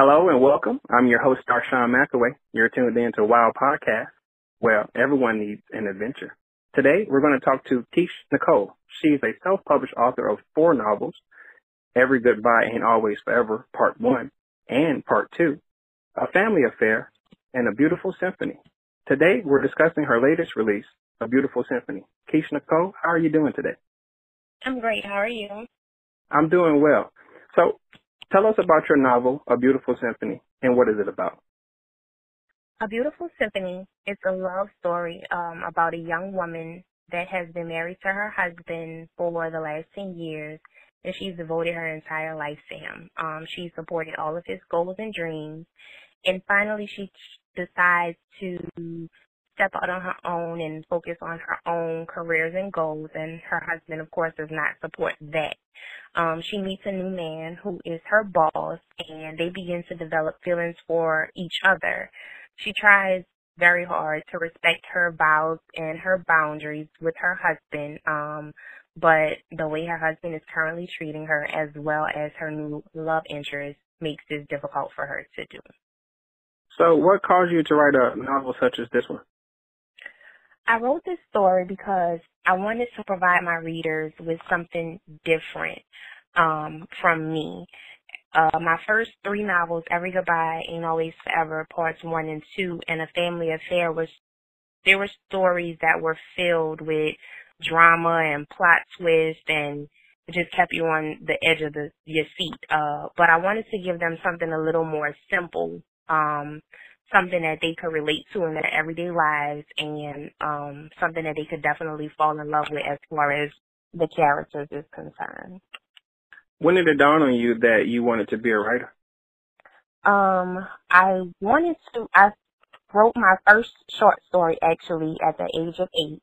Hello and welcome. I'm your host, Darshawn McAway. You're tuned in to Wild Podcast. Well, everyone needs an adventure. Today, we're going to talk to Keish Nicole. She's a self-published author of four novels, Every Goodbye Ain't Always Forever, Part 1 and Part 2, A Family Affair, and A Beautiful Symphony. Today, we're discussing her latest release, A Beautiful Symphony. Keish Nicole, how are you doing today? I'm great. How are you? I'm doing well. So, Tell us about your novel, A Beautiful Symphony, and what is it about? A Beautiful Symphony is a love story um, about a young woman that has been married to her husband for the last 10 years, and she's devoted her entire life to him. Um, supported all of his goals and dreams, and finally she decides to step out on her own and focus on her own careers and goals, and her husband, of course, does not support that. Um, she meets a new man who is her boss, and they begin to develop feelings for each other. She tries very hard to respect her vows and her boundaries with her husband, um, but the way her husband is currently treating her, as well as her new love interest, makes this difficult for her to do. So, what caused you to write a novel such as this one? I wrote this story because I wanted to provide my readers with something different um, from me. Uh, my first three novels, Every Goodbye Ain't Always Forever, parts one and two, and A Family Affair was, there were stories that were filled with drama and plot twist and just kept you on the edge of the, your seat. Uh, but I wanted to give them something a little more simple, um, something that they could relate to in their everyday lives and um something that they could definitely fall in love with as far as the characters is concerned. When did it dawn on you that you wanted to be a writer? Um, I wanted to I wrote my first short story actually at the age of eight.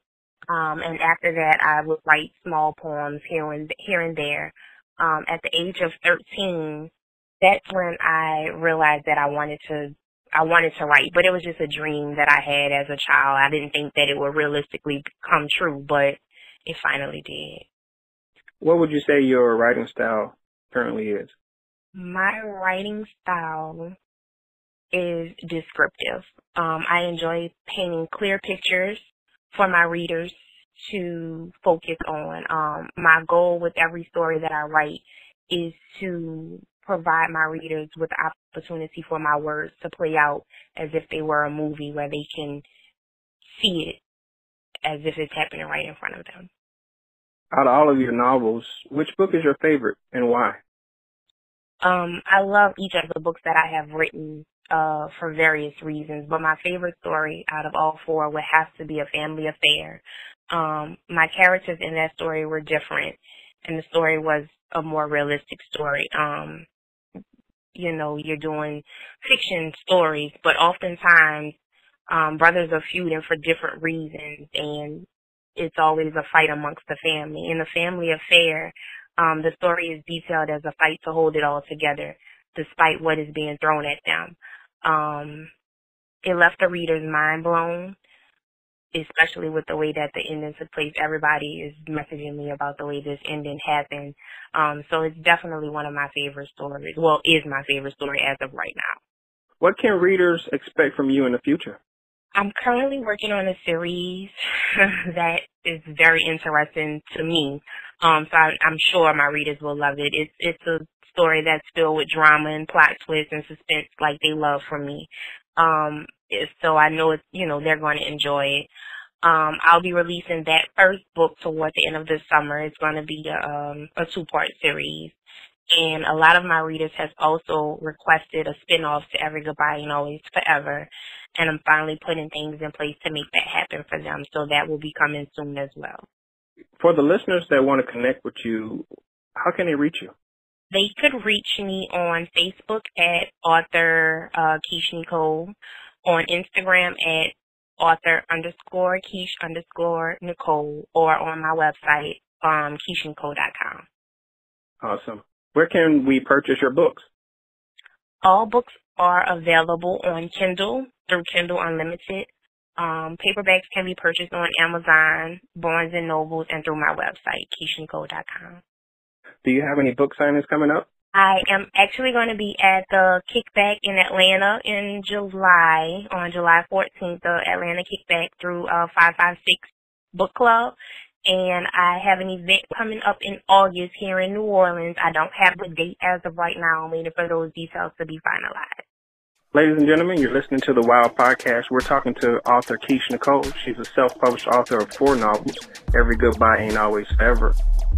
Um, and after that I would write small poems here and here and there. Um, at the age of thirteen, that's when I realized that I wanted to I wanted to write, but it was just a dream that I had as a child. I didn't think that it would realistically come true, but it finally did. What would you say your writing style currently is? My writing style is descriptive. Um, I enjoy painting clear pictures for my readers to focus on. Um, my goal with every story that I write is to provide my readers with the opportunity for my words to play out as if they were a movie where they can see it as if it's happening right in front of them. Out of all of your novels, which book is your favorite and why? Um, I love each of the books that I have written uh, for various reasons, but my favorite story out of all four would have to be a family affair. Um, my characters in that story were different, and the story was a more realistic story. Um, you know, you're doing fiction stories, but oftentimes um, brothers are feuding for different reasons, and it's always a fight amongst the family. In the family affair, um, the story is detailed as a fight to hold it all together, despite what is being thrown at them. Um, it left the reader's mind blown especially with the way that the ending took place. Everybody is messaging me about the way this ending happened. Um, so it's definitely one of my favorite stories. Well, is my favorite story as of right now. What can readers expect from you in the future? I'm currently working on a series that is very interesting to me. Um, so I, I'm sure my readers will love it. It's it's a story that's filled with drama and plot twists and suspense like they love from me. Um, so I know it's, you know, they're going to enjoy it. Um, I'll be releasing that first book toward the end of this summer. It's going to be a, um, a two-part series. And a lot of my readers have also requested a spin-off to Every Goodbye Ain't Always Forever. And I'm finally putting things in place to make that happen for them. So that will be coming soon as well. For the listeners that want to connect with you, how can they reach you? They could reach me on Facebook at author uh, Keish Nicole on Instagram at author underscore Keish underscore Nicole or on my website, um, KeishNicole.com. Awesome. Where can we purchase your books? All books are available on Kindle through Kindle Unlimited. Um, paperbacks can be purchased on Amazon, Barnes and Nobles, and through my website, KeishNicole.com. Do you have any book signings coming up? I am actually going to be at the Kickback in Atlanta in July, on July 14th, the Atlanta Kickback through uh, 556 Book Club. And I have an event coming up in August here in New Orleans. I don't have the date as of right now. I'm waiting for those details to be finalized. Ladies and gentlemen, you're listening to the Wild Podcast. We're talking to author Keish Nicole. She's a self-published author of four novels, Every Goodbye Ain't Always Forever,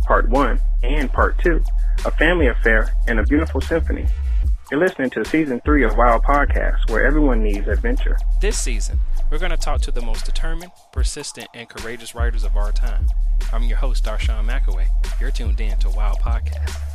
Part 1 and Part 2, A Family Affair, and A Beautiful Symphony. You're listening to Season 3 of Wild Podcast, where everyone needs adventure. This season, we're going to talk to the most determined, persistent, and courageous writers of our time. I'm your host, Darshawn McAway. You're tuned in to Wild Podcast.